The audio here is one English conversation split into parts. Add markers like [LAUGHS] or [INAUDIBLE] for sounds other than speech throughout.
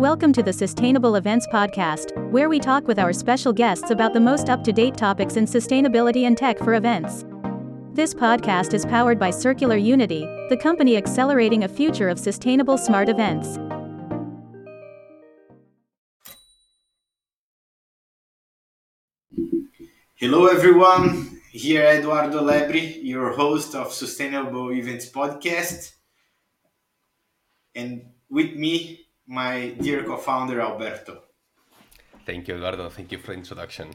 Welcome to the Sustainable Events Podcast, where we talk with our special guests about the most up to date topics in sustainability and tech for events. This podcast is powered by Circular Unity, the company accelerating a future of sustainable smart events. Hello, everyone. Here, Eduardo Lebre, your host of Sustainable Events Podcast. And with me, my dear co founder, Alberto. Thank you, Eduardo. Thank you for the introduction.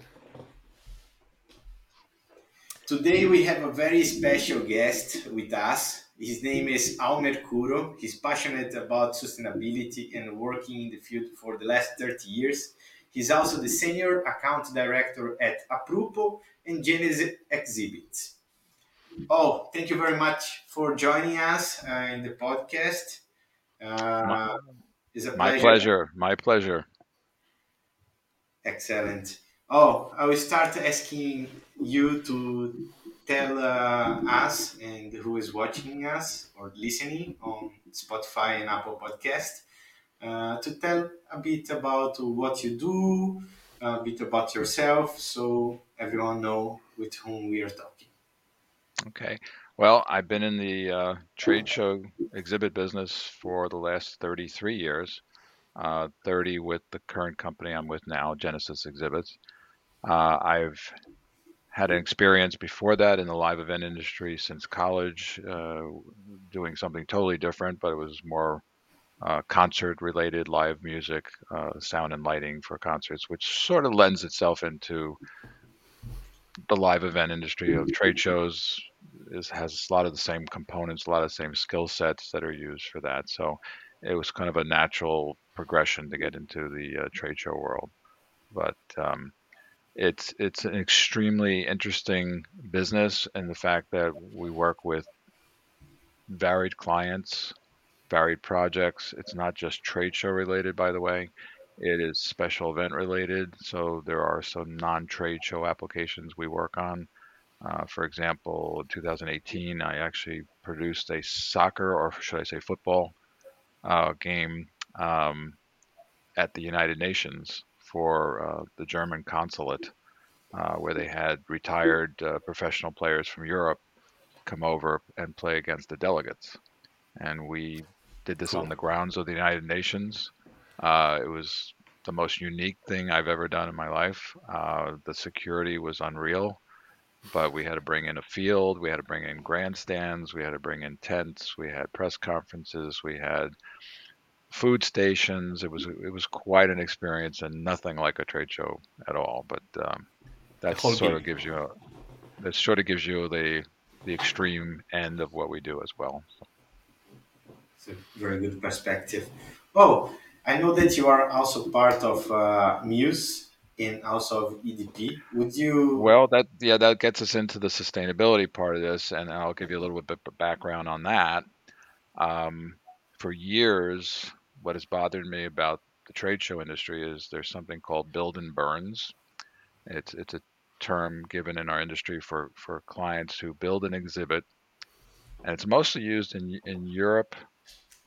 Today, we have a very special guest with us. His name is Al Mercuro. He's passionate about sustainability and working in the field for the last 30 years. He's also the senior account director at Aprupo and Genesis Exhibits. Oh, thank you very much for joining us uh, in the podcast. Uh, it's a pleasure. My pleasure. My pleasure. Excellent. Oh, I will start asking you to tell uh, us and who is watching us or listening on Spotify and Apple Podcast uh, to tell a bit about what you do, a bit about yourself, so everyone know with whom we are talking. Okay. Well, I've been in the uh, trade show exhibit business for the last 33 years, uh, 30 with the current company I'm with now, Genesis Exhibits. Uh, I've had an experience before that in the live event industry since college, uh, doing something totally different, but it was more uh, concert related live music, uh, sound and lighting for concerts, which sort of lends itself into the live event industry of trade shows. Is, has a lot of the same components, a lot of the same skill sets that are used for that. So it was kind of a natural progression to get into the uh, trade show world. But um, it's it's an extremely interesting business in the fact that we work with varied clients varied projects. It's not just trade show related, by the way. It is special event related. So there are some non trade show applications we work on. Uh, for example, in 2018, I actually produced a soccer, or should I say football, uh, game um, at the United Nations for uh, the German consulate, uh, where they had retired uh, professional players from Europe come over and play against the delegates. And we did this cool. on the grounds of the United Nations. Uh, it was the most unique thing I've ever done in my life. Uh, the security was unreal, but we had to bring in a field, we had to bring in grandstands, we had to bring in tents, we had press conferences, we had food stations. It was it was quite an experience and nothing like a trade show at all. But um, that sort game. of gives you a, that sort of gives you the the extreme end of what we do as well. So. It's a very good perspective. Oh, I know that you are also part of uh, Muse and also of EDP. Would you? Well, that yeah, that gets us into the sustainability part of this, and I'll give you a little bit of background on that. Um, for years, what has bothered me about the trade show industry is there's something called build and burns. It's it's a term given in our industry for for clients who build an exhibit, and it's mostly used in in Europe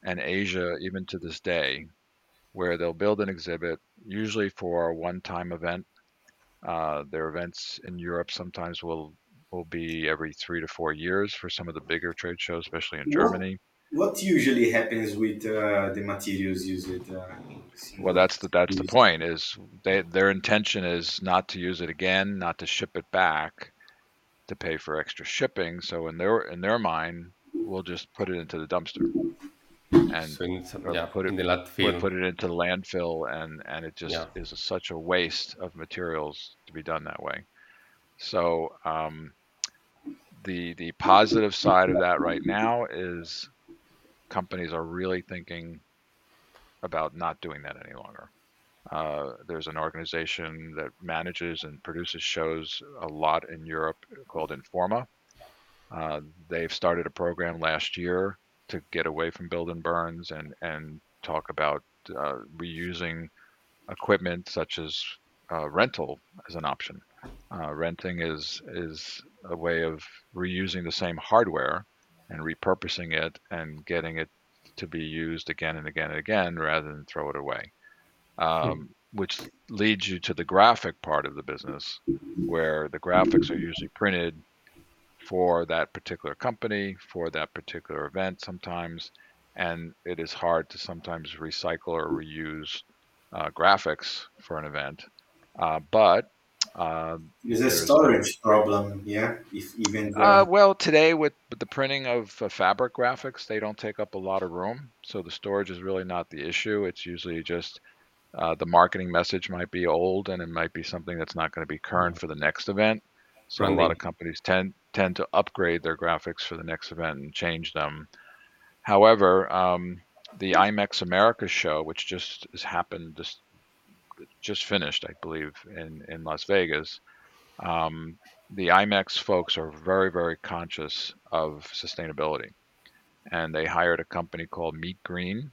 and Asia, even to this day, where they'll build an exhibit, usually for a one-time event. Uh, their events in Europe sometimes will will be every three to four years for some of the bigger trade shows, especially in Germany. What, what usually happens with uh, the materials used? Uh, well, that's the that's the point. Is they their intention is not to use it again, not to ship it back, to pay for extra shipping. So in their in their mind, we'll just put it into the dumpster and yeah, put it in the landfill. Put, it into landfill, and and it just yeah. is a, such a waste of materials to be done that way. So um, the the positive side of that right now is companies are really thinking about not doing that any longer. Uh, there's an organization that manages and produces shows a lot in Europe called Informa. Uh, they've started a program last year to get away from build and burns and and talk about uh, reusing equipment such as uh, rental as an option. Uh, renting is is a way of reusing the same hardware and repurposing it and getting it to be used again and again and again rather than throw it away. um, which leads you to the graphic part of the business, where the graphics are usually printed for that particular company, for that particular event sometimes, and it is hard to sometimes recycle or reuse uh, graphics for an event. Uh, but uh, there's a storage problem, yeah. If even uh, well, today with, with the printing of uh, fabric graphics, they don't take up a lot of room, so the storage is really not the issue. It's usually just uh, the marketing message might be old, and it might be something that's not going to be current for the next event. So a lot of companies tend tend to upgrade their graphics for the next event and change them. However, um, the IMEX America show, which just has happened, just just finished, I believe, in in Las Vegas. Um, the IMEX folks are very very conscious of sustainability, and they hired a company called Meet Green,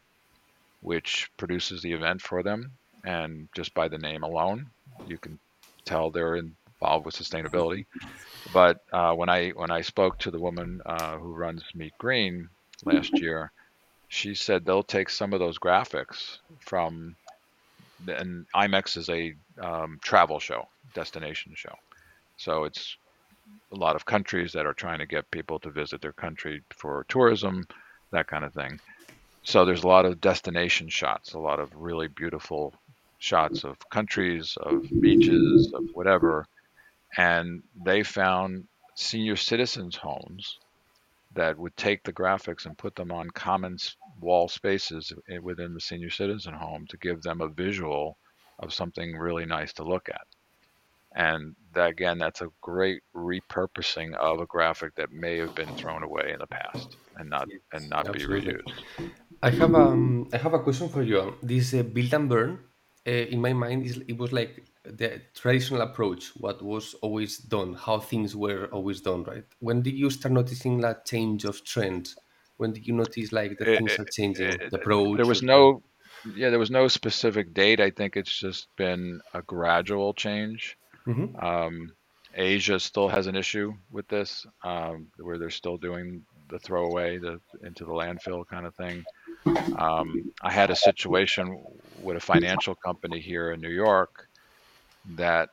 which produces the event for them. And just by the name alone, you can tell they're in involved with sustainability. But uh, when I when I spoke to the woman uh, who runs Meet Green last year, she said they'll take some of those graphics from, and IMEX is a um, travel show, destination show, so it's a lot of countries that are trying to get people to visit their country for tourism, that kind of thing. So there's a lot of destination shots, a lot of really beautiful shots of countries, of beaches, of whatever and they found senior citizens' homes that would take the graphics and put them on common wall spaces within the senior citizen home to give them a visual of something really nice to look at. And that, again, that's a great repurposing of a graphic that may have been thrown away in the past and not and not Absolutely. be reused. I have um I have a question for you. This uh, build and burn, uh, in my mind, is it was like the traditional approach, what was always done, how things were always done, right? When did you start noticing that change of trends? When did you notice like the things are changing, it, the approach? There was no, yeah, there was no specific date. I think it's just been a gradual change. Mm-hmm. Um, Asia still has an issue with this, um, where they're still doing the throwaway, the into the landfill kind of thing. Um, I had a situation with a financial company here in New York that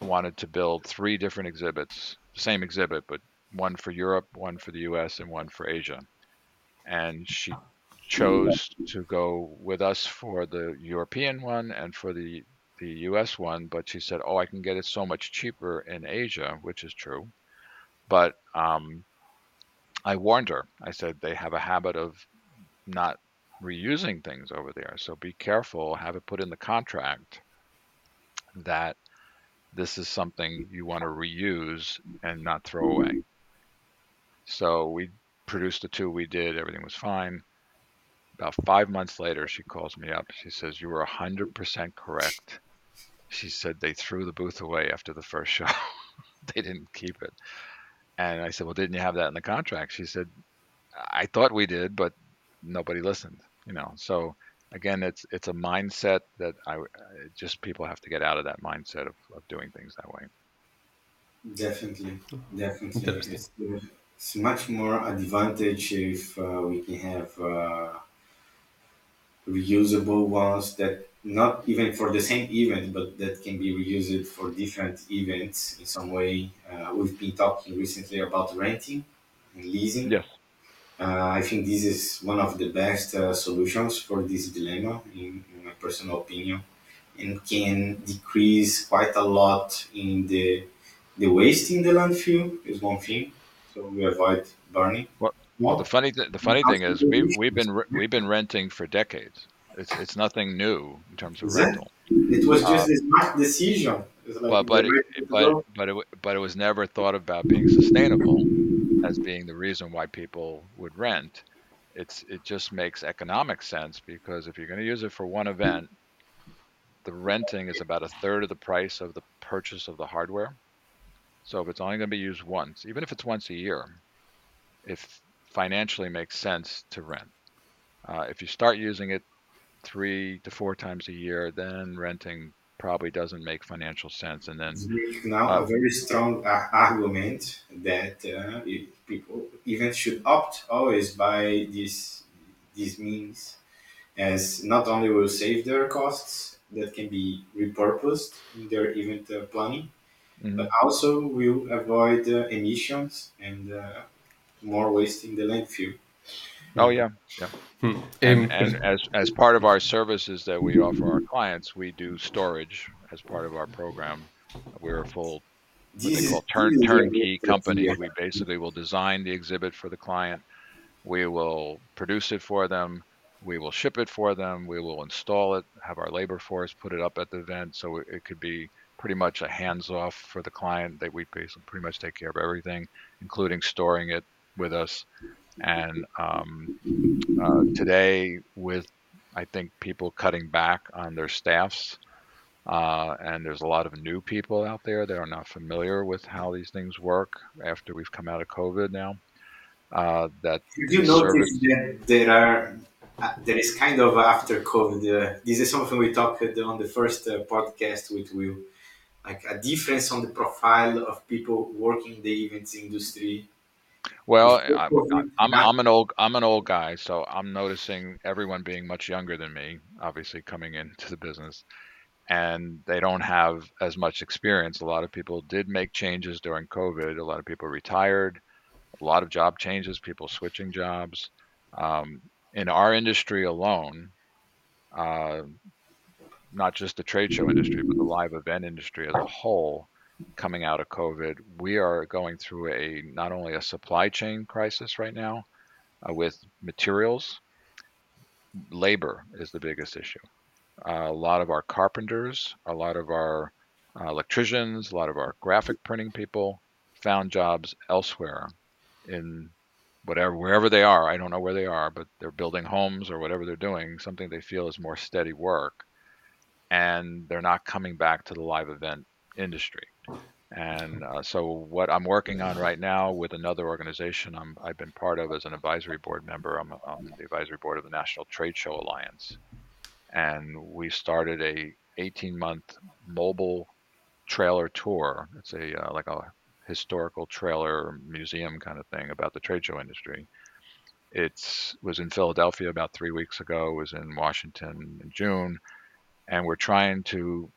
wanted to build three different exhibits, same exhibit, but one for Europe, one for the US, and one for Asia. And she chose to go with us for the European one and for the the US one, but she said, "Oh, I can get it so much cheaper in Asia," which is true. But um, I warned her. I said they have a habit of not reusing things over there, so be careful. Have it put in the contract that this is something you want to reuse and not throw away. So we produced the two we did, everything was fine. About five months later, she calls me up. She says, You were 100% correct. She said they threw the booth away after the first [LAUGHS] show, they didn't keep it. And I said, Well, didn't you have that in the contract? She said, I thought we did, but nobody listened, you know. So again, it's it's a mindset that I just people have to get out of that mindset of, of doing things that way. Definitely, definitely. It's, it's, much more advantage if uh, we can have uh, reusable ones that not even for the same event, but that can be reused for different events in some way. Uh, we've been talking recently about renting and leasing. Yes. Uh, I think this is one of the best uh, solutions for this dilemma, in, in, my personal opinion, and can decrease quite a lot in the the waste in the landfill. Is one thing, so we avoid burning. Well, well the funny th- the funny thing is we've we've been re- we've been renting for decades. It's it's nothing new in terms of rental. It was just uh, a smart decision. Like but but it, but but it, but it was never thought about being sustainable as being the reason why people would rent. It's it just makes economic sense because if you're going to use it for one event, the renting is about a third of the price of the purchase of the hardware. So if it's only going to be used once, even if it's once a year, if financially makes sense to rent. Uh, if you start using it three to four times a year, then renting probably doesn't make financial sense. And then now uh, a very strong uh, argument that uh, people even should opt always by these these means, as not only will save their costs, that can be repurposed in their event uh, planning, Mhm. but also will avoid uh, emissions and uh, more waste in the landfill. Oh yeah, yeah. Hmm. And, Um, and as as part of our services that we offer our clients, we do storage as part of our program. We're a full what they call turn turnkey company. We basically will design the exhibit for the client. We will produce it for them. We will ship it for them. We will install it, have our labor force put it up at the event. So it, it could be pretty much a hands off for the client. That we basically pretty much take care of everything, including storing it with us. And um, uh, today, with I think people cutting back on their staffs, uh, and there's a lot of new people out there that are not familiar with how these things work after we've come out of COVID now. Uh, that you notice service, that there are uh, there is kind of after COVID? Uh, this is something we talked on the first uh, podcast with Will, like a difference on the profile of people working in the events industry. Well, I, I'm I'm an old I'm an old guy, so I'm noticing everyone being much younger than me, obviously coming into the business, and they don't have as much experience. A lot of people did make changes during COVID. A lot of people retired. A lot of job changes. People switching jobs. Um, in our industry alone, uh, not just the trade show industry, but the live event industry as a whole, coming out of COVID, we are going through a not only a supply chain crisis right now uh, with materials, labor is the biggest issue. Uh, a lot of our carpenters, a lot of our uh, electricians, a lot of our graphic printing people found jobs elsewhere in whatever wherever they are. I don't know where they are, but they're building homes or whatever they're doing, something they feel is more steady work, and they're not coming back to the live event industry. And uh, so, what I'm working on right now with another organization I'm, I've been part of as an advisory board member, I'm on the advisory board of the National Trade Show Alliance, and we started a 18 month mobile trailer tour. It's a uh, like a historical trailer museum kind of thing about the trade show industry. It was in Philadelphia about three weeks ago. It was in Washington in June, and we're trying to.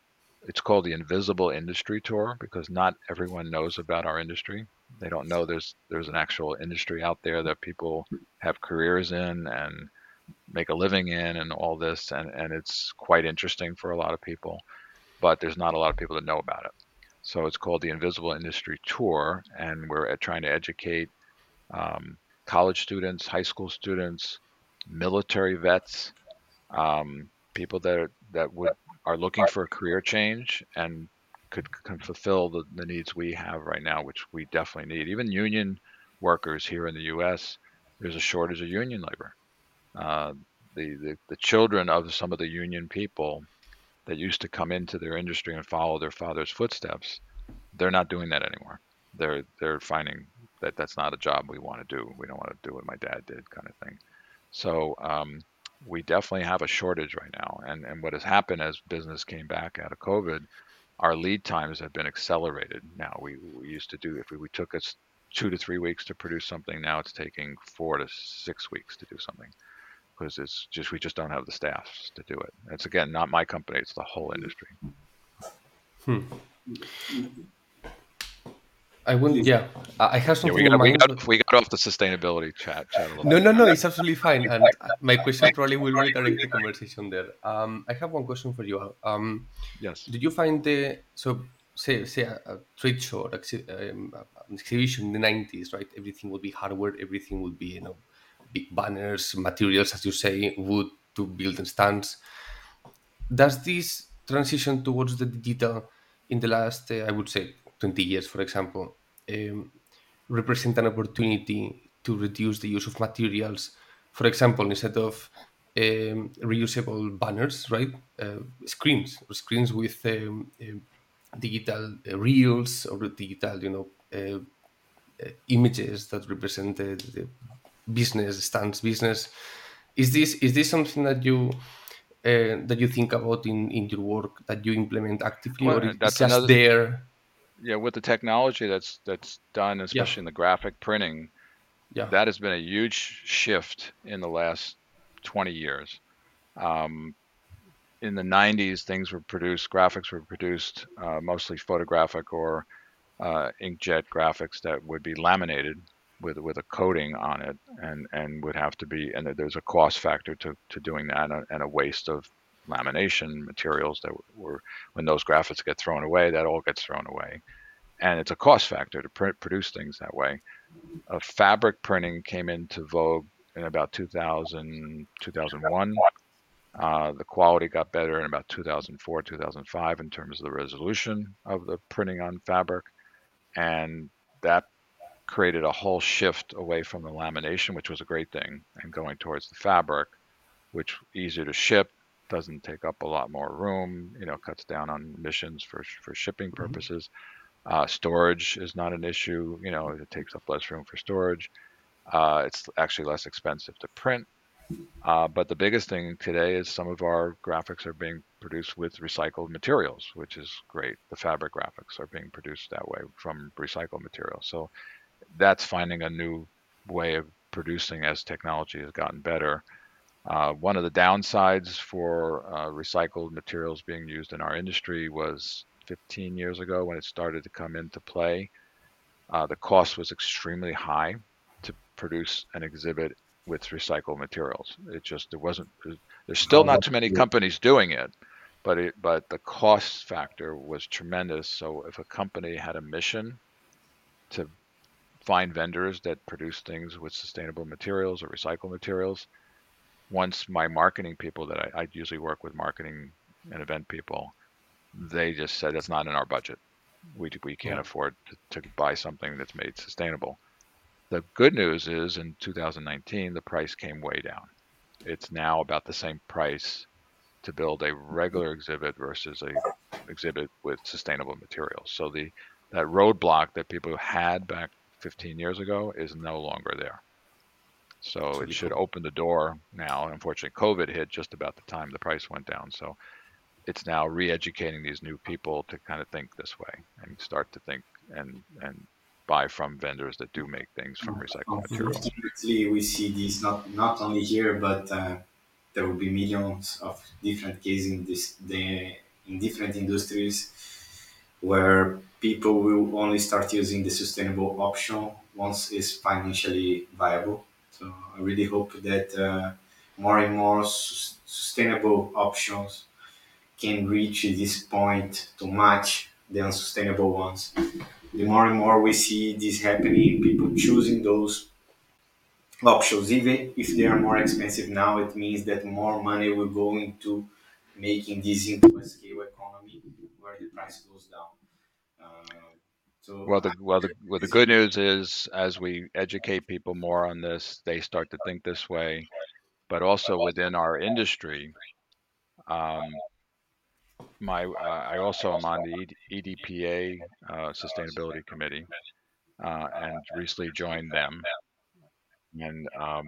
It's called the Invisible Industry Tour because not everyone knows about our industry. They don't know there's there's an actual industry out there that people have careers in and make a living in and all this and, and it's quite interesting for a lot of people but there's not a lot of people that know about it so it's called the invisible industry tour and we're trying to educate um, college students high school students military vets um, people that are, that would are looking for a career change and could, can fulfill the, the needs we have right now which we definitely need even union workers here in the us there's a shortage of union labor uh, the, the the children of some of the union people that used to come into their industry and follow their father's footsteps, they're not doing that anymore. They're they're finding that that's not a job we want to do. We don't want to do what my dad did, kind of thing. So um, we definitely have a shortage right now. And and what has happened as business came back out of COVID, our lead times have been accelerated. Now we, we used to do if we, we took us two to three weeks to produce something, now it's taking four to six weeks to do something because it's just we just don't have the staff to do it. It's again not my company; it's the whole industry. Hmm. I wouldn't. Yeah, I I have Yeah, something we in got, we got we got off the sustainability chat. chat No, no, no. It's absolutely fine. And uh, my question probably will redirect the conversation there. Um, I have one question for you. Al. Um, Yes. did you find the so say say a, a trade show, or exhi- um, an exhibition in the nineties, right? Everything would be hardware. Everything would be you know big banners, materials, as you say, wood to build the stands. Does this transition towards the digital in the last, uh, I would say, 20 years, for example, um, represent an opportunity to reduce the use of materials? For example, instead of um, reusable banners, right? Uh, screens, or screens with um, um, digital uh, reels or digital, you know, uh, uh, images that represent the, the business stands business. Is this is this something that you uh, that you think about in, in your work that you implement actively, Well, or that's just another- there? Yeah, with the technology that's that's done, especially in the graphic printing, Yeah. that has been a huge shift in the last 20 years. Um, in the 90s, things were produced, graphics were produced, uh, mostly photographic or uh, inkjet graphics that would be laminated with with a coating on it, and and would have to be, and there's a cost factor to to doing that, and a, and a waste of lamination materials that were when those graphics get thrown away, that all gets thrown away, and it's a cost factor to print, produce things that way. Fabric printing came into vogue in about 2000 2001 uh, the quality got better in about 2004, 2005 in terms of the resolution of the printing on fabric. And that created a whole shift away from the lamination, which was a great thing, and going towards the fabric, which easier to ship, doesn't take up a lot more room, you know, cuts down on emissions for, for shipping mm-hmm. purposes. Mm-hmm. Uh, storage is not an issue, you know, it takes up less room for storage. Uh, it's actually less expensive to print uh, but the biggest thing today is some of our graphics are being produced with recycled materials, which is great. The fabric graphics are being produced that way from recycled materials. So that's finding a new way of producing as technology has gotten better. Uh, one of the downsides for uh, recycled materials being used in our industry was 15 years ago when it started to come into play. Uh, the cost was extremely high to produce an exhibit with recycled materials. It just there wasn't there's still not too many companies doing it, but it but the cost factor was tremendous. So if a company had a mission to find vendors that produce things with sustainable materials or recycled materials, once my marketing people that I, I usually work with marketing and event people, they just said it's not in our budget. We we can't yeah. afford to, to buy something that's made sustainable. The good news is in 2019, the price came way down. It's now about the same price to build a regular exhibit versus a exhibit with sustainable materials. So the that roadblock that people had back 15 years ago is no longer there. So it should open the door now. Unfortunately, COVID hit just about the time the price went down. So it's now re-educating these new people to kind of think this way and start to think and and buy from vendors that do make things from recycled materials. Unfortunately, we see this not not only here, but uh, there will be millions of different cases in this the in different industries where people will only start using the sustainable option once it's financially viable. So I really hope that uh, more and more su- sustainable options can reach this point to match the unsustainable ones the more and more we see this happening, people choosing those options, even if they are more expensive now, it means that more money will go into making this into a scale economy where the price goes down. Uh, so well, the well, the well, the good news is as we educate people more on this, they start to think this way. But also within our industry, um, my uh, I also am on the EDPA uh, Sustainability Committee uh, and recently joined them. And um,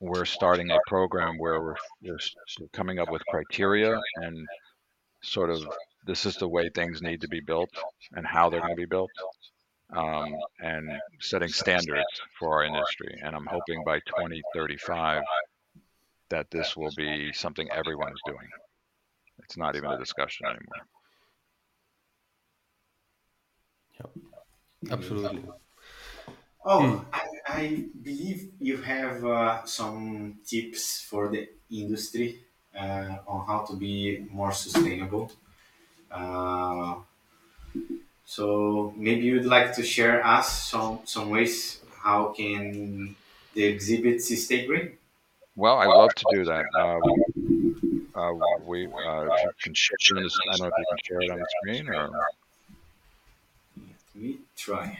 we're starting a program where we're, we're coming up with criteria and sort of this is the way things need to be built and how they're going to be built um, and setting standards for our industry. And I'm hoping by 2035 that this will be something everyone is doing. It's not even a discussion anymore. Yep. Absolutely. Oh, hmm. I, I, believe you have uh, some tips for the industry uh, on how to be more sustainable. Uh, so maybe you'd like to share us some some ways how can the exhibits stay green? Well, I love to do that. Uh, uh, we uh, if you can share the, I don't know if you can share it on the screen or. Let me try.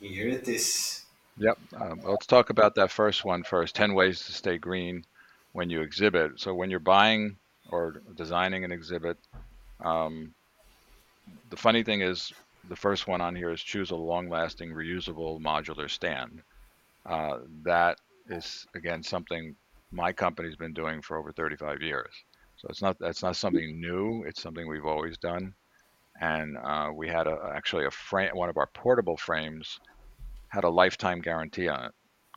Here it is. Yep. Um, let's talk about that first one first. 10 ways to stay green when you exhibit. So when you're buying or designing an exhibit, um, the funny thing is, the first one on here is choose a long-lasting, reusable modular stand. Uh, that is again something my company's been doing for over 35 years. So it's not that's not something new. It's something we've always done, and uh, we had a, actually a frame. One of our portable frames had a lifetime guarantee on it,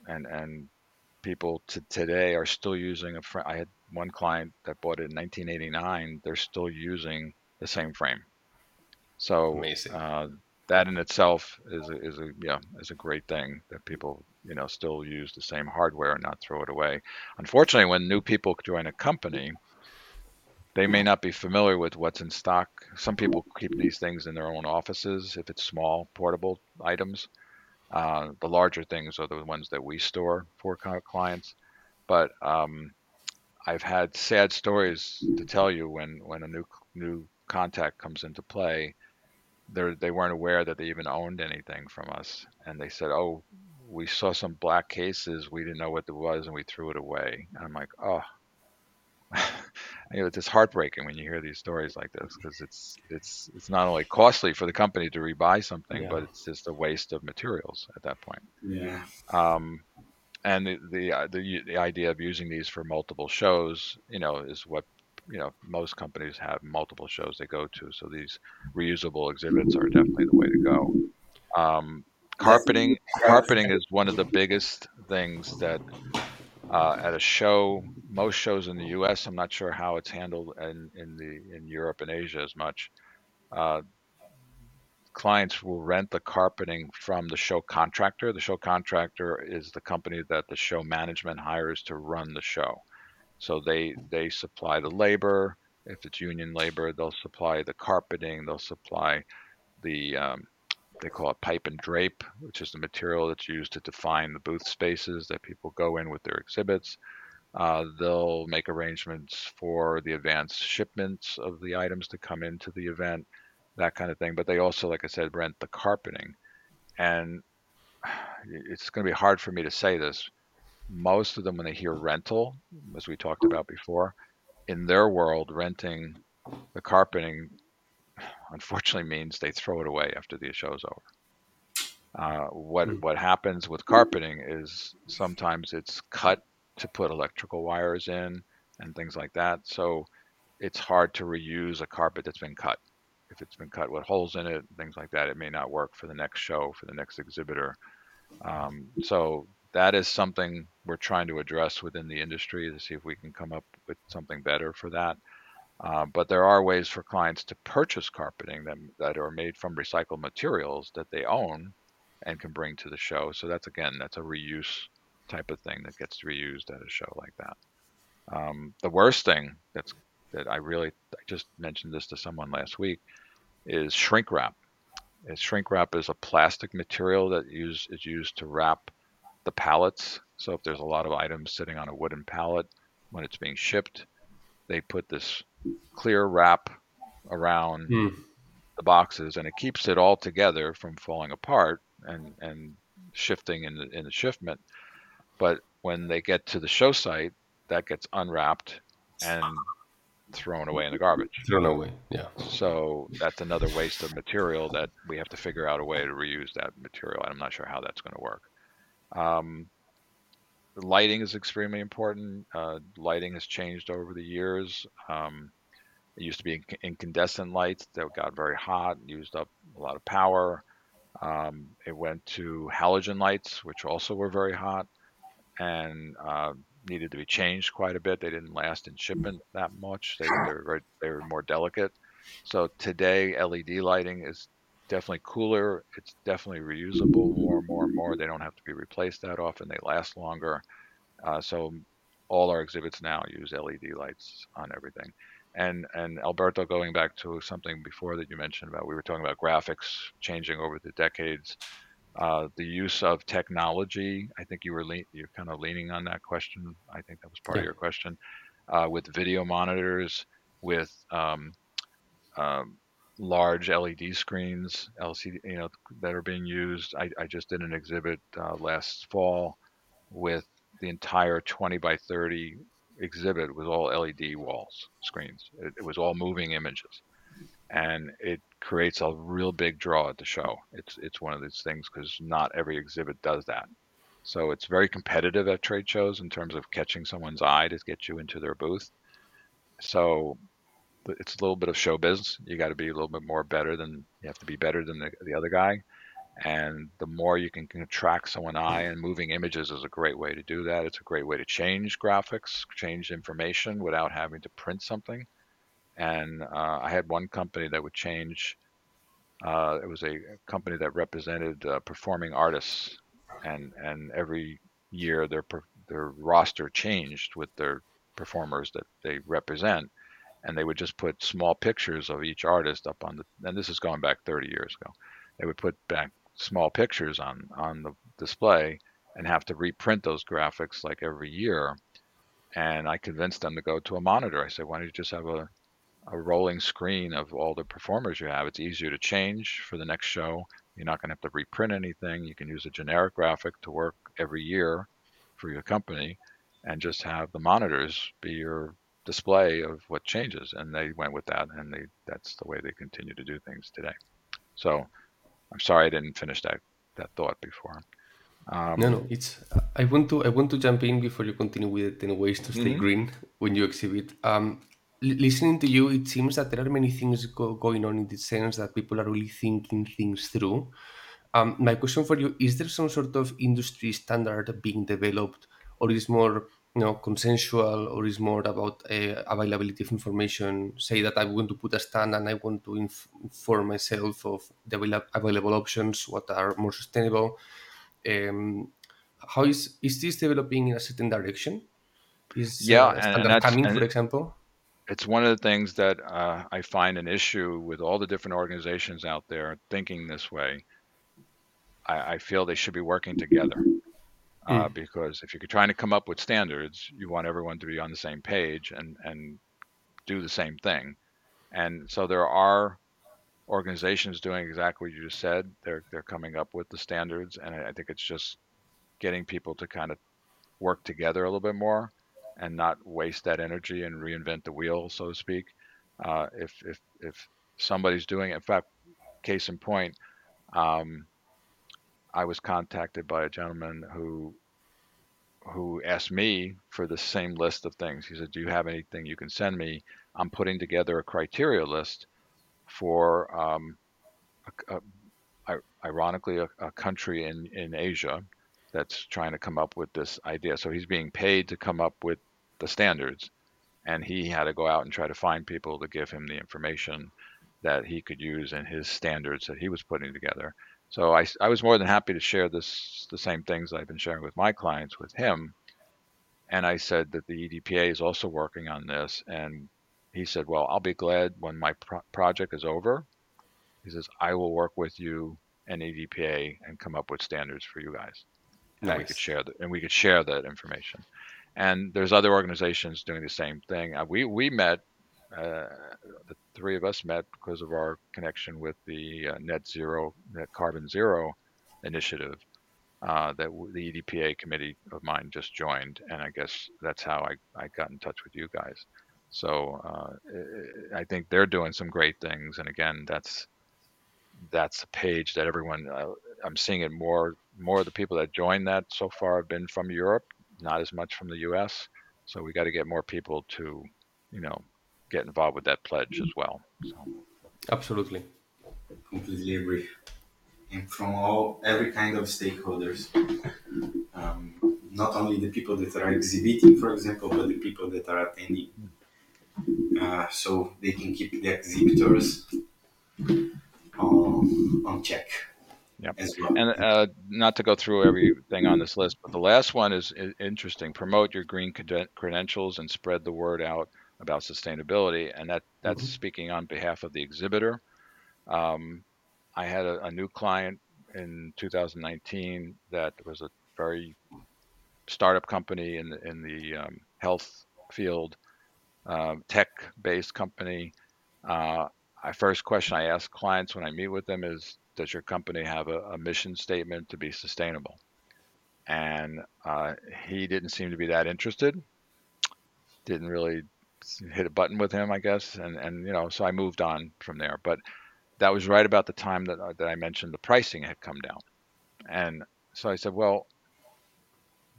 and and people to today are still using a frame. I had one client that bought it in 1989. They're still using the same frame. So uh, that in itself is a, is a yeah is a great thing that people you know still use the same hardware and not throw it away. Unfortunately, when new people join a company, they may not be familiar with what's in stock. Some people keep these things in their own offices if it's small portable items. Uh, the larger things are the ones that we store for clients. But um, I've had sad stories to tell you when when a new new contact comes into play they they weren't aware that they even owned anything from us, and they said, "Oh, we saw some black cases. We didn't know what it was, and we threw it away." And I'm like, "Oh." You know, it's just heartbreaking when you hear these stories like this because it's it's it's not only costly for the company to rebuy something, Yeah. but it's just a waste of materials at that point. Yeah. Um, and the the, uh, the the idea of using these for multiple shows, you know, is what you know most companies have multiple shows they go to. So these reusable exhibits are definitely the way to go. Um, carpeting carpeting is one of the biggest things that uh, at a show. Most shows in the U.S. I'm not sure how it's handled in in the in Europe and Asia as much. Uh, clients will rent the carpeting from the show contractor. The show contractor is the company that the show management hires to run the show. So they they supply the labor. If it's union labor, they'll supply the carpeting. They'll supply the um, they call it pipe and drape, which is the material that's used to define the booth spaces that people go in with their exhibits. Uh, they'll make arrangements for the advance shipments of the items to come into the event, that kind of thing. But they also, like I said, rent the carpeting. And it's going to be hard for me to say this. Most of them, when they hear rental, as we talked about before, in their world, renting the carpeting unfortunately means they throw it away after the show's over. Uh, what Mm. what happens with carpeting is sometimes it's cut to put electrical wires in and things like that. So it's hard to reuse a carpet that's been cut. If it's been cut with holes in it, things like that, it may not work for the next show, for the next exhibitor. Um, so that is something we're trying to address within the industry to see if we can come up with something better for that. Uh, but there are ways for clients to purchase carpeting that, that are made from recycled materials that they own and can bring to the show. So that's again, that's a reuse type of thing that gets reused at a show like that. Um, the worst thing that's that I really I just mentioned this to someone last week is shrink wrap. Shrink wrap is a plastic material that use is used to wrap the pallets. So if there's a lot of items sitting on a wooden pallet when it's being shipped, they put this clear wrap around Mm. the boxes and it keeps it all together from falling apart and and shifting in the in the shiftment. But when they get to the show site, that gets unwrapped and thrown away in the garbage. Thrown away. Yeah. So that's another waste of material that we have to figure out a way to reuse that material. I'm not sure how that's going to work. Um, lighting is extremely important. Uh, lighting has changed over the years. Um, it used to be incandescent lights that got very hot, used up a lot of power. Um, it went to halogen lights, which also were very hot and uh, needed to be changed quite a bit. They didn't last in shipment that much. They, they were very, they were more delicate. So today, LED lighting is definitely cooler. It's definitely reusable more and more and more. They don't have to be replaced that often. They last longer. Uh, so all our exhibits now use LED lights on everything. And and Alberto, going back to something before that you mentioned about, we were talking about graphics changing over the decades. Uh, the use of technology, I think you were le- you're kind of leaning on that question. I think that was part Yeah. of your question. Uh, with video monitors, with um, um, large LED screens, LCD, you know, that are being used. I, I just did an exhibit uh, last fall with the entire 20 by 30 exhibit was all LED walls, screens. It, it was all moving images, and it creates a real big draw at the show. It's it's one of these things because not every exhibit does that. So it's very competitive at trade shows in terms of catching someone's eye to get you into their booth. So it's a little bit of showbiz. You got to be a little bit more better than you have to be better than the, the other guy. And the more you can contract someone eye and moving images is a great way to do that. It's a great way to change graphics, change information without having to print something. And uh, I had one company that would change. Uh, it was a company that represented uh, performing artists, and and every year their their roster changed with their performers that they represent and they would just put small pictures of each artist up on the and this is going back 30 years ago. They would put back small pictures on on the display and have to reprint those graphics like every year. And i convinced them to go to a monitor. I said why don't you just have a, a rolling screen of all the performers you have? It's easier to change for the next show. You're not going to have to reprint anything. You can use a generic graphic to work every year for your company and just have the monitors be your display of what changes and they went with that and they that's the way they continue to do things today. So i'm sorry i didn't finish that that thought before. Um, no no it's i want to i want to jump in before you continue with 10 ways to stay mm-hmm. green when you exhibit. Um, listening to you it seems that there are many things go, going on in the sense that people are really thinking things through. Um, my question for you is there some sort of industry standard being developed or is more you know consensual or is more about uh, availability of information say that i want to put a stand and i want to inf- inform myself of the available options what are more sustainable. Um, how is is this developing in a certain direction? Is yeah uh, standard and coming for example? it's one of the things that uh, i find an issue with all the different organizations out there thinking this way. I, I feel they should be working together uh, mm. because if you're trying to come up with standards, you want everyone to be on the same page and and do the same thing. And so there are organizations doing exactly what you just said. They're they're coming up with the standards, and I, I think it's just getting people to kind of work together a little bit more and not waste that energy and reinvent the wheel, so to speak. Uh, if if if somebody's doing it, in fact, case in point, um, I was contacted by a gentleman who who asked me for the same list of things. He said, "Do you have anything you can send me? I'm putting together a criteria list for, um, a, a, ironically, a, a, country in in Asia that's trying to come up with this idea. So he's being paid to come up with the standards, and he had to go out and try to find people to give him the information that he could use in his standards that he was putting together. So I, I was more than happy to share this the same things I've been sharing with my clients with him. And I said that the EDPA is also working on this. And he said, Well, I'll be glad when my pro- project is over. He says, I will work with you and EDPA and come up with standards for you guys. And we could share that and we could share that information. And there's other organizations doing the same thing. Uh, we we met uh, the three of us met because of our connection with the uh, net zero, net carbon zero initiative uh, that the EDPA committee of mine just joined, and I guess that's how I, I got in touch with you guys. So uh, I think they're doing some great things, and again, that's that's a page that everyone uh, I'm seeing it more more of the people that joined that so far have been from Europe, not as much from the U.S. So we got to get more people to, you know, get involved with that pledge as well. So. Absolutely. Completely agree. And from all every kind of stakeholders, um, not only the people that are exhibiting, for example, but the people that are attending, uh, so they can keep the exhibitors on, on check. Yeah, well. and uh, not to go through everything on this list, but the last one is, is interesting. Promote your green credentials and spread the word out about sustainability, and that that's mm-hmm. speaking on behalf of the exhibitor. Um, I had a, a, new client in 2019 that was a very startup company in the in the um, health field, uh, tech-based company. Uh, I first question I ask clients when I meet with them is, does your company have a, a mission statement to be sustainable? And uh, he didn't seem to be that interested. Didn't really hit a button with him, I guess, and and you know, so I moved on from there. But that was right about the time that uh, that I mentioned the pricing had come down, and so I said, well,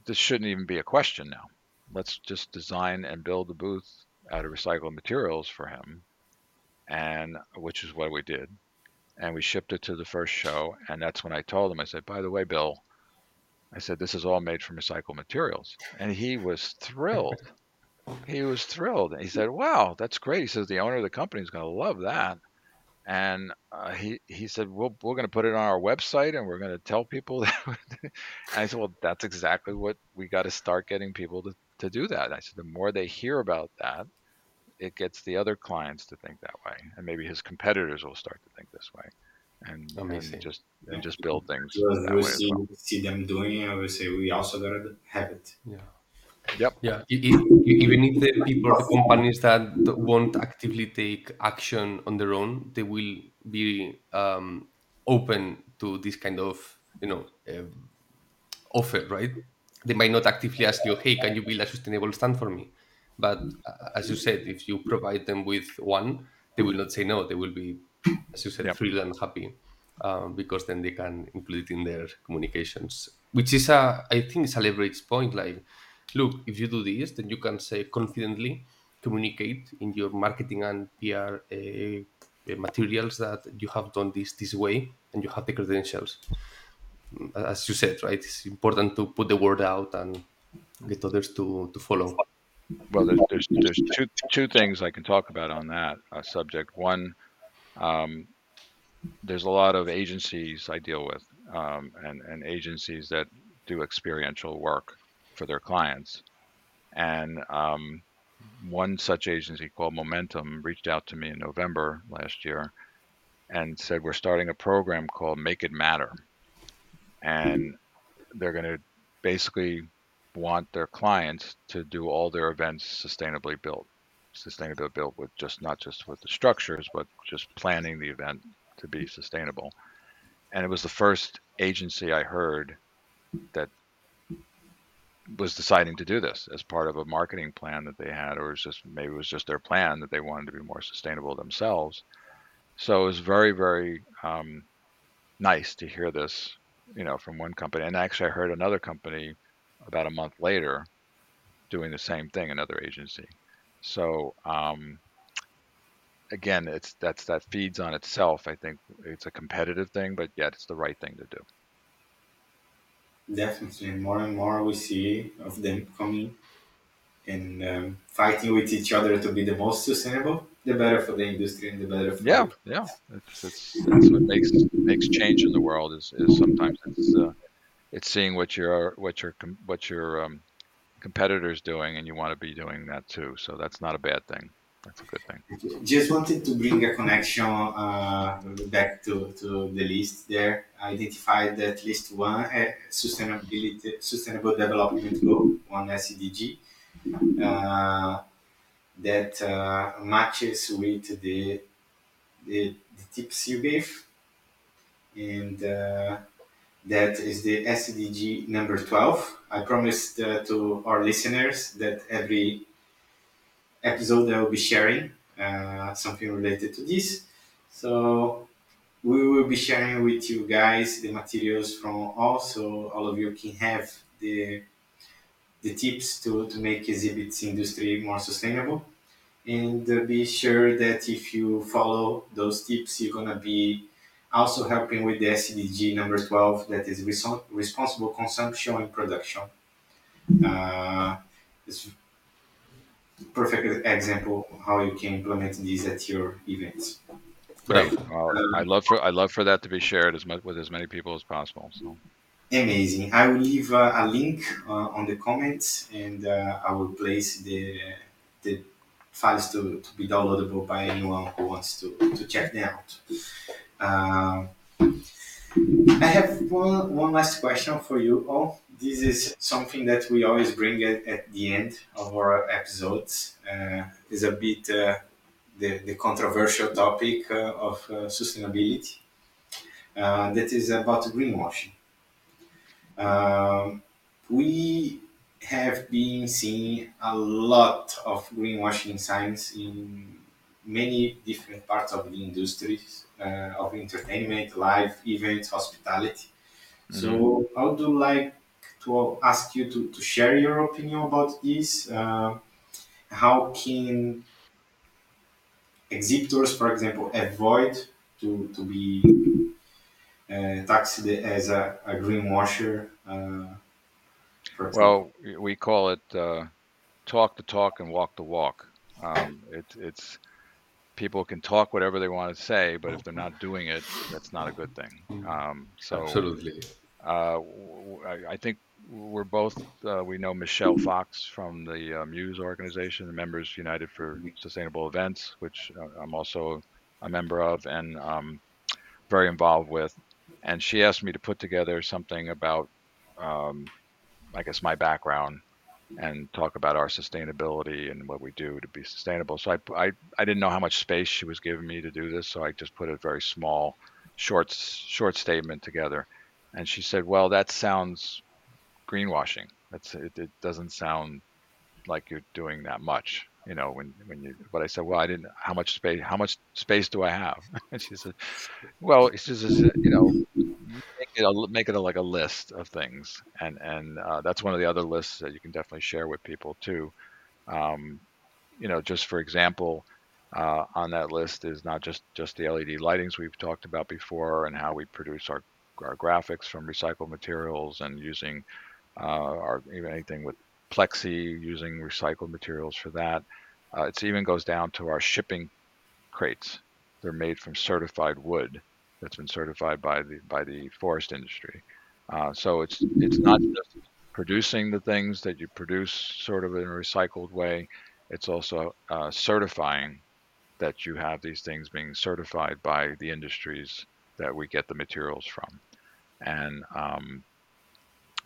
this shouldn't even be a question now. Let's just design and build a booth out of recycled materials for him, and which is what we did. And we shipped it to the first show, and that's when I told him, I said, by the way, Bill, I said, this is all made from recycled materials. And he was thrilled. He was thrilled. He said, wow, that's great. He says, the owner of the company is going to love that. And uh, he, he said, well, we're going to put it on our website and we're going to tell people [LAUGHS] that. and I said, well, that's exactly what we got to start getting people to, to do that. I said, the more they hear about that, it gets the other clients to think that way. And maybe his competitors will start to think this way and, and just Yeah. and just build things Because that we way as see, well. see them doing it, we say we also gotta have it. Yeah. Yep. Yeah, even if the people, the companies that won't actively take action on their own, they will be um, open to this kind of, you know, uh, offer, right? They might not actively ask you, "Hey, can you build a sustainable stand for me?" But uh, as you said, if you provide them with one, they will not say no. They will be, as you said, Yep. thrilled and happy um, because then they can include it in their communications, which is a, I think, it's a leverage point. Like, look, if you do this, then you can say confidently communicate in your marketing and PR uh, uh, materials that you have done this this way and you have the credentials. As you said, right? It's important to put the word out and get others to to follow. Well, there's, there's there's two two things I can talk about on that uh, subject. One, um, there's a lot of agencies I deal with, um, and and agencies that do experiential work for their clients, and um, one such agency called Momentum reached out to me in November last year, and said we're starting a program called Make It Matter, and they're going to basically want their clients to do all their events sustainably built sustainably built with just not just with the structures but just planning the event to be sustainable. And it was the first agency i heard that was deciding to do this as part of a marketing plan that they had or was just maybe it was just their plan that they wanted to be more sustainable themselves. So it was very very um, nice to hear this you know from one company. And actually i heard another company about a month later doing the same thing another agency. So um, again it's that's that feeds on itself. I think it's a competitive thing but yet it's the right thing to do Definitely, more and more we see of them coming and um, fighting with each other to be the most sustainable. The better for the industry and the better for yeah yeah. it's, it's that's what makes makes change in the world is, is sometimes it's uh, it's seeing what your what your what your um, competitors doing and you want to be doing that too. So that's not a bad thing that's a good thing Just wanted to bring a connection uh, back to, to the list there. I identified at least one uh, sustainability, sustainable development goal, one SDG, uh, that uh, matches with the, the, the tips you gave. And uh, that is the SDG number 12. I promised uh, to our listeners that every episode I will be sharing uh, something related to this. So we will be sharing with you guys the materials from also all of you can have the the tips to, to make exhibits industry more sustainable and uh, be sure that if you follow those tips you're gonna be also helping with the SDG number 12 that is reso- responsible consumption and production uh, it's perfect example how you can implement these at your events. Great. well, i'd love for i'd love for that to be shared as much with as many people as possible so Amazing. I will leave uh, a link uh, on the comments and uh, I will place the, the files to, to be downloadable by anyone who wants to, to check them out. Um, I have one, one last question for you all. This is something that we always bring at, at the end of our episodes. Uh, is a bit uh, the, the controversial topic uh, of uh, sustainability. Uh, that is about greenwashing. Um, we have been seeing a lot of greenwashing signs in many different parts of the industries uh, of entertainment, live events, hospitality. So I would like to ask you to, to share your opinion about this. Uh, how can exhibitors, for example, avoid to, to be uh, taxed as a, a greenwasher? Uh, well, we call it uh, talk the talk and walk the walk. Um, it, it's people can talk whatever they want to say, but if they're not doing it, that's not a good thing. Um, so Absolutely. Uh, I, I, think we're both uh, we know Michelle Fox from the uh, Muse organization, the Members United for Sustainable Events, which uh, I'm also a member of and um, very involved with. And she asked me to put together something about, um, I guess, my background and talk about our sustainability and what we do to be sustainable. So I, I, I didn't know how much space she was giving me to do this, so I just put a very small, short short statement together. And she said, "Well, that sounds greenwashing. That's it, it doesn't sound like you're doing that much." You know, when when you. But I said, "Well, I didn't. How much space? How much space do I have?" [LAUGHS] and she said, "Well, it's just you know, make it a, make it a, like a list of things, and and uh, that's one of the other lists that you can definitely share with people too. Um, you know, just for example, uh, on that list is not just just the LED lightings we've talked about before, and how we produce our our graphics from recycled materials, and using uh, our even anything with plexi, using recycled materials for that. Uh, it even goes down to our shipping crates. They're made from certified wood that's been certified by the by the forest industry. Uh, so it's it's not just producing the things that you produce sort of in a recycled way. It's also uh, certifying that you have these things being certified by the industries that we get the materials from, and um,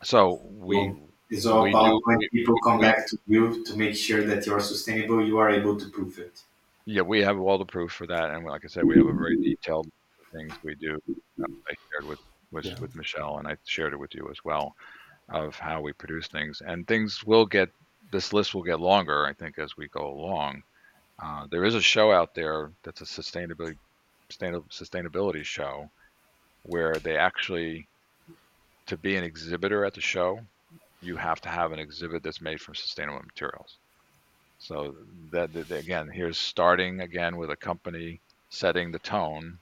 so we. Well, it's all about do, when people come we, back to you to make sure that you're sustainable, you are able to prove it. Yeah, we have all the proof for that, and like I said, we have a very detailed things we do. I shared with with, yeah. with Michelle, and I shared it with you as well, of how we produce things. And things will get this list will get longer, I think, as we go along. Uh, there is a show out there that's a sustainability sustainability show where they actually to be an exhibitor at the show you have to have an exhibit that's made from sustainable materials so that, that again here's starting again with a company setting the tone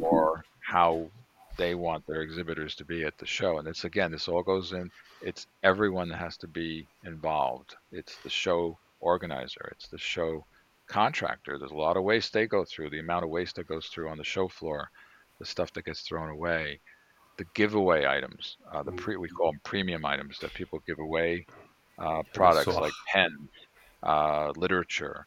for how they want their exhibitors to be at the show. And it's again, this all goes in. It's everyone that has to be involved. It's the show organizer. It's the show contractor. There's a lot of waste they go through. The amount of waste that goes through on the show floor, the stuff that gets thrown away, the giveaway items, uh, the pre we call them premium items that people give away, uh, products like [LAUGHS] pen, uh, literature.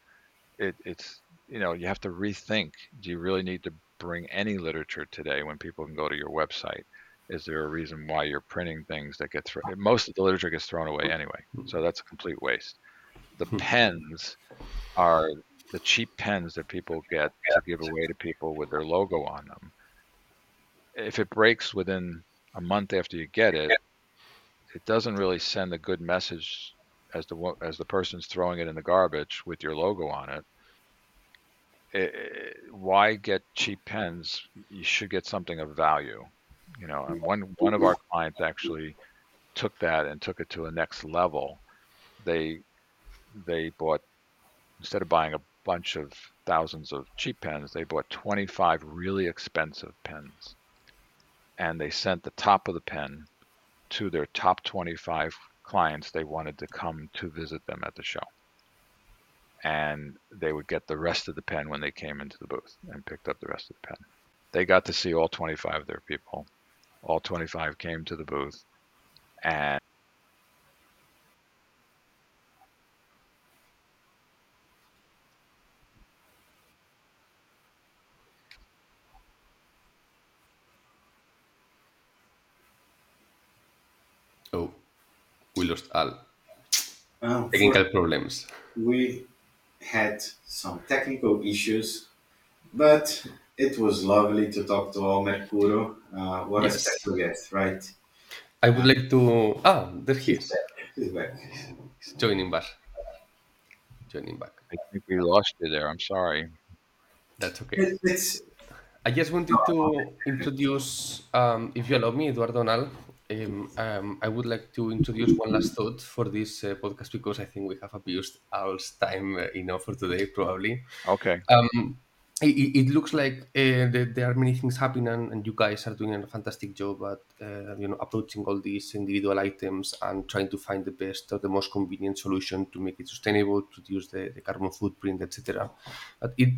It, it's you know you have to rethink. Do you really need to bring any literature today when people can go to your website? Is there a reason why you're printing things that get thrown? Most of the literature gets thrown away anyway, so that's a complete waste. The hmm. pens are the cheap pens that people get to give away to people with their logo on them. If it breaks within a month after you get it, it doesn't really send a good message as the as the person's throwing it in the garbage with your logo on it it, eh, why get cheap pens? You should get something of value. You know, and one one of our clients actually took that and took it to a next level. They they bought instead of buying a bunch of thousands of cheap pens, they bought 25 really expensive pens. And they sent the top of the pen to their top 25 clients they wanted to come to visit them at the show and they would get the rest of the pen when they came into the booth and picked up the rest of the pen. They got to see all 25 of their people. All 25 came to the booth and Oh, we lost Al. Um, Technical problems. We had some technical issues, but it was lovely to talk to Al Mercuro. Uh, what yes. a special guest, right? I would like to. Ah, there he is. He's back. He's joining back. Joining back. I think we lost you there. I'm sorry. That's okay. It's, I just wanted to introduce, um, if you allow me, Eduardo Nal, um, um, I would like to introduce one last thought for this uh, podcast because I think we have abused our time uh, enough for today, probably. Okay. Um, it, it looks like uh, there, there are many things happening, and, and you guys are doing a fantastic job at uh, you know approaching all these individual items and trying to find the best or the most convenient solution to make it sustainable, to reduce the, the carbon footprint, etc. But it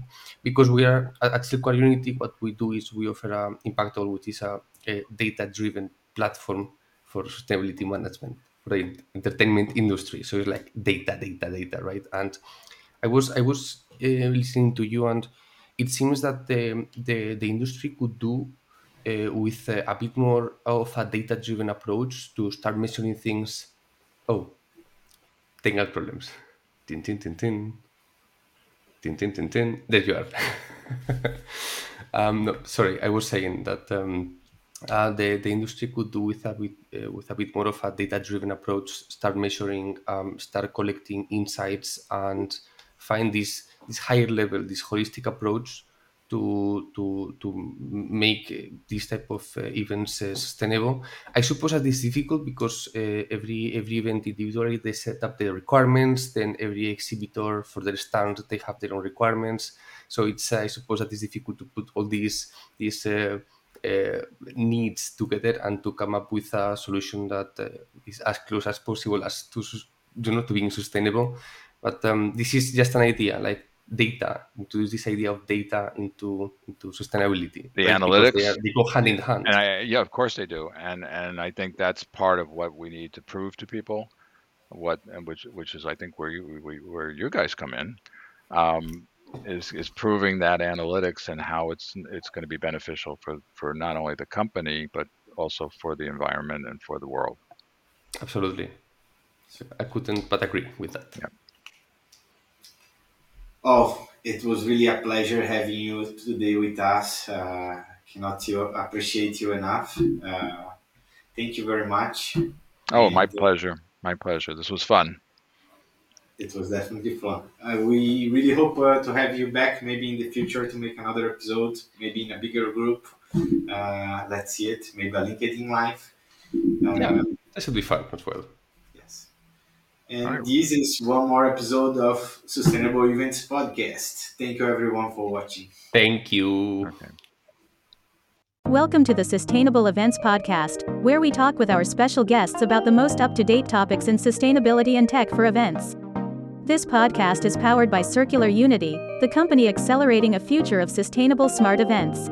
because we are at, Circular Unity, what we do is we offer a impactALL, which is a, a data-driven platform for sustainability management for the entertainment industry. So it's like data, data, data, right? And I was I was uh, listening to you and it seems that the the, the industry could do uh, with uh, a bit more of a data driven approach to start measuring things. Oh, technical problems. Tin, tin, tin, tin. Tin, tin, tin, tin. There you are. [LAUGHS] um, no, sorry, I was saying that um, uh, the, the industry could do with a bit uh, with a bit more of a data driven approach, start measuring, um, start collecting insights, and find this this higher level, this holistic approach to to to make this type of uh, events uh, sustainable. I suppose that is difficult because uh, every every event individually they set up their requirements. Then every exhibitor for their stand they have their own requirements. So it's I suppose that it's difficult to put all these these uh, needs together and to come up with a solution that uh, is as close as possible as to you know to being sustainable. But um, this is just an idea, like data, introduce this idea of data into into sustainability. The right? analytics they, are, they, go hand in hand. And I, yeah, of course they do, and and I think that's part of what we need to prove to people, what and which which is I think where you where you guys come in. Um, is is proving that analytics and how it's it's going to be beneficial for for not only the company but also for the environment and for the world. Absolutely, I couldn't but agree with that. Yeah. Oh, it was really a pleasure having you today with us. Uh, cannot you appreciate you enough. Uh, thank you very much. Oh, and, my pleasure. My pleasure. This was fun. It was definitely fun. Uh, we really hope uh, to have you back maybe in the future to make another episode, maybe in a bigger group. Uh, let's see it. Maybe a LinkedIn Live. yeah, that should be fun as well. Yes. And right. this is one more episode of Sustainable Events Podcast. Thank you everyone for watching. Thank you. Okay. Welcome to the Sustainable Events Podcast, where we talk with our special guests about the most up to date topics in sustainability and tech for events. This podcast is powered by Circular Unity, the company accelerating a future of sustainable smart events.